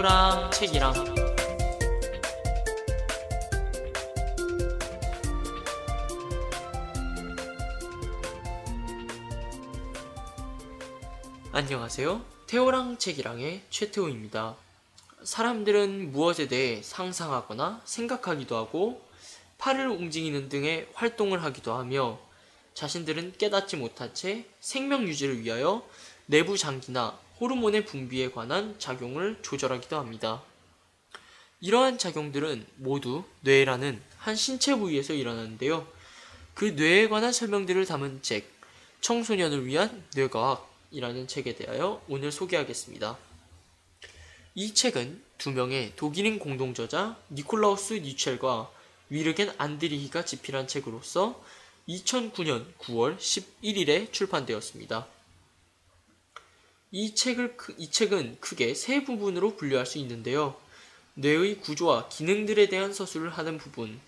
태호랑 책이랑 안녕하세요. 태호랑 책이랑의 최태호입니다. 사람들은 무엇에 대해 상상하거나 생각하기도 하고 팔을 움직이는 등의 활동을 하기도 하며 자신들은 깨닫지 못한 채 생명 유지를 위하여 내부 장기나 호르몬의 분비에 관한 작용을 조절하기도 합니다. 이러한 작용들은 모두 뇌라는 한 신체 부위에서 일어나는데요. 그 뇌에 관한 설명들을 담은 책, 청소년을 위한 뇌과학이라는 책에 대하여 오늘 소개하겠습니다. 이 책은 두 명의 독일인 공동 저자 니콜라우스 니첼과 위르겐 안드리히가 집필한 책으로서 2009년 9월 11일에 출판되었습니다. 이 책을 이 책은 크게 세 부분으로 분류할 수 있는데요. 뇌의 구조와 기능들에 대한 서술을 하는 부분,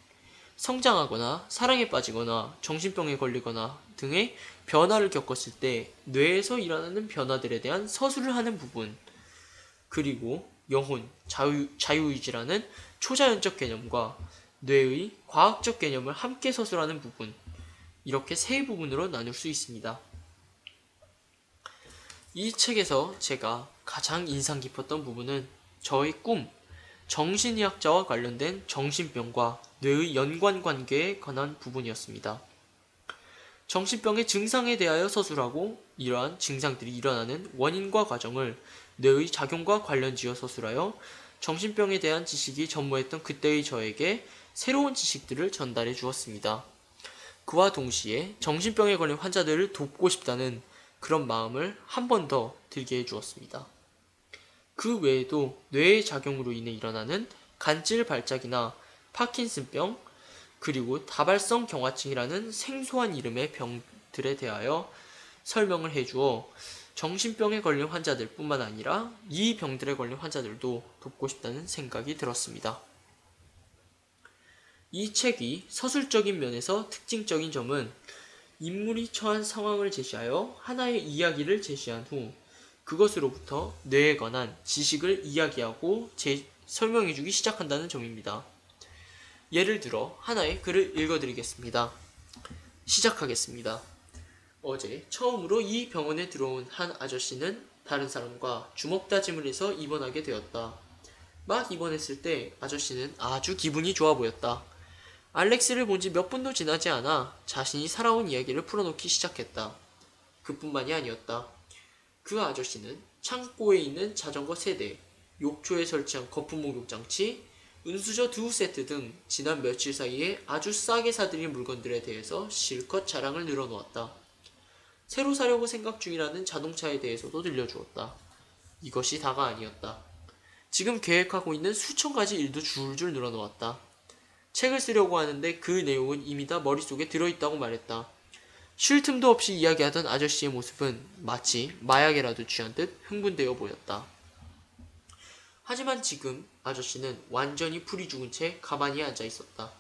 성장하거나 사랑에 빠지거나 정신병에 걸리거나 등의 변화를 겪었을 때 뇌에서 일어나는 변화들에 대한 서술을 하는 부분, 그리고 영혼, 자유, 자유의지라는 초자연적 개념과 뇌의 과학적 개념을 함께 서술하는 부분, 이렇게 세 부분으로 나눌 수 있습니다. 이 책에서 제가 가장 인상 깊었던 부분은 저의 꿈, 정신의학자와 관련된 정신병과 뇌의 연관 관계에 관한 부분이었습니다. 정신병의 증상에 대하여 서술하고 이러한 증상들이 일어나는 원인과 과정을 뇌의 작용과 관련지어 서술하여 정신병에 대한 지식이 전무했던 그때의 저에게 새로운 지식들을 전달해 주었습니다. 그와 동시에 정신병에 걸린 환자들을 돕고 싶다는 그런 마음을 한 번 더 들게 해 주었습니다. 그 외에도 뇌의 작용으로 인해 일어나는 간질 발작이나 파킨슨병, 그리고 다발성 경화증이라는 생소한 이름의 병들에 대하여 설명을 해주어 정신병에 걸린 환자들 뿐만 아니라 이 병들에 걸린 환자들도 돕고 싶다는 생각이 들었습니다. 이 책이 서술적인 면에서 특징적인 점은 인물이 처한 상황을 제시하여 하나의 이야기를 제시한 후 그것으로부터 뇌에 관한 지식을 이야기하고 제, 설명해주기 시작한다는 점입니다. 예를 들어 하나의 글을 읽어드리겠습니다. 시작하겠습니다. 어제 처음으로 이 병원에 들어온 한 아저씨는 다른 사람과 주먹 다짐을 해서 입원하게 되었다. 막 입원했을 때 아저씨는 아주 기분이 좋아 보였다. 알렉스를 본 지 몇 분도 지나지 않아 자신이 살아온 이야기를 풀어놓기 시작했다. 그뿐만이 아니었다. 그 아저씨는 창고에 있는 자전거 세대, 욕조에 설치한 거품 목욕 장치, 은수저 두 세트 등 지난 며칠 사이에 아주 싸게 사들인 물건들에 대해서 실컷 자랑을 늘어놓았다. 새로 사려고 생각 중이라는 자동차에 대해서도 들려주었다. 이것이 다가 아니었다. 지금 계획하고 있는 수천 가지 일도 줄줄 늘어놓았다. 책을 쓰려고 하는데 그 내용은 이미 다 머릿속에 들어있다고 말했다. 쉴 틈도 없이 이야기하던 아저씨의 모습은 마치 마약에라도 취한 듯 흥분되어 보였다. 하지만 지금 아저씨는 완전히 풀이 죽은 채 가만히 앉아 있었다.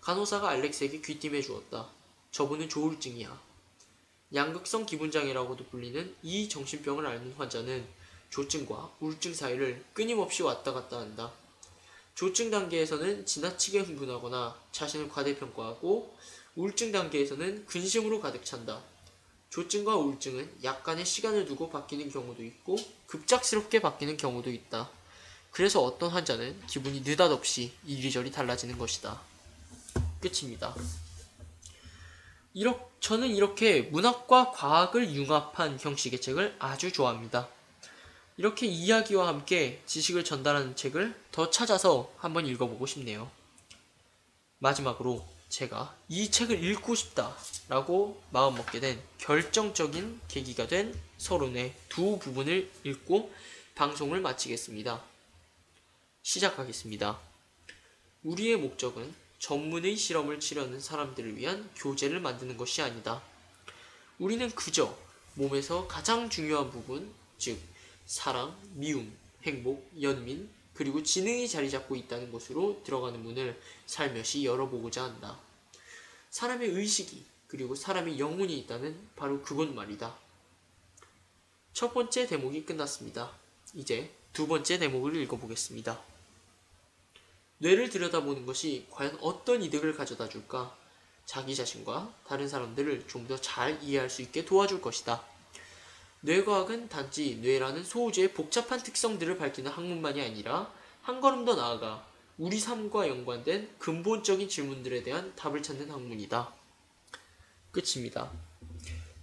간호사가 알렉스에게 귀띔해 주었다. 저분은 조울증이야. 양극성 기분장애라고도 불리는 이 정신병을 앓는 환자는 조증과 우울증 사이를 끊임없이 왔다 갔다 한다. 조증 단계에서는 지나치게 흥분하거나 자신을 과대평가하고 우울증 단계에서는 근심으로 가득 찬다. 조증과 우울증은 약간의 시간을 두고 바뀌는 경우도 있고 급작스럽게 바뀌는 경우도 있다. 그래서 어떤 환자는 기분이 느닷없이 이리저리 달라지는 것이다. 끝입니다. 이렇, 저는 이렇게 문학과 과학을 융합한 형식의 책을 아주 좋아합니다. 이렇게 이야기와 함께 지식을 전달하는 책을 더 찾아서 한번 읽어보고 싶네요. 마지막으로 제가 이 책을 읽고 싶다라고 마음먹게 된 결정적인 계기가 된 서론의 두 부분을 읽고 방송을 마치겠습니다. 시작하겠습니다. 우리의 목적은 전문의 실험을 치려는 사람들을 위한 교재를 만드는 것이 아니다. 우리는 그저 몸에서 가장 중요한 부분, 즉 사랑, 미움, 행복, 연민, 그리고 지능이 자리 잡고 있다는 곳으로 들어가는 문을 살며시 열어보고자 한다. 사람의 의식이 그리고 사람의 영혼이 있다는 바로 그것 말이다. 첫 번째 대목이 끝났습니다. 이제 두 번째 대목을 읽어보겠습니다. 뇌를 들여다보는 것이 과연 어떤 이득을 가져다 줄까? 자기 자신과 다른 사람들을 좀 더 잘 이해할 수 있게 도와줄 것이다. 뇌과학은 단지 뇌라는 소우주의 복잡한 특성들을 밝히는 학문만이 아니라 한 걸음 더 나아가 우리 삶과 연관된 근본적인 질문들에 대한 답을 찾는 학문이다. 끝입니다.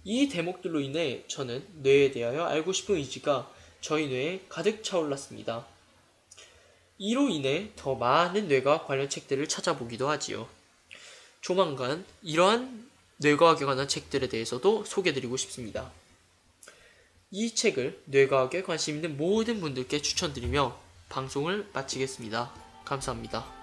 이 대목들로 인해 저는 뇌에 대하여 알고 싶은 의지가 저희 뇌에 가득 차올랐습니다. 이로 인해 더 많은 뇌과학 관련 책들을 찾아보기도 하지요. 조만간 이러한 뇌과학에 관한 책들에 대해서도 소개드리고 싶습니다. 이 책을 뇌과학에 관심 있는 모든 분들께 추천드리며 방송을 마치겠습니다. 감사합니다.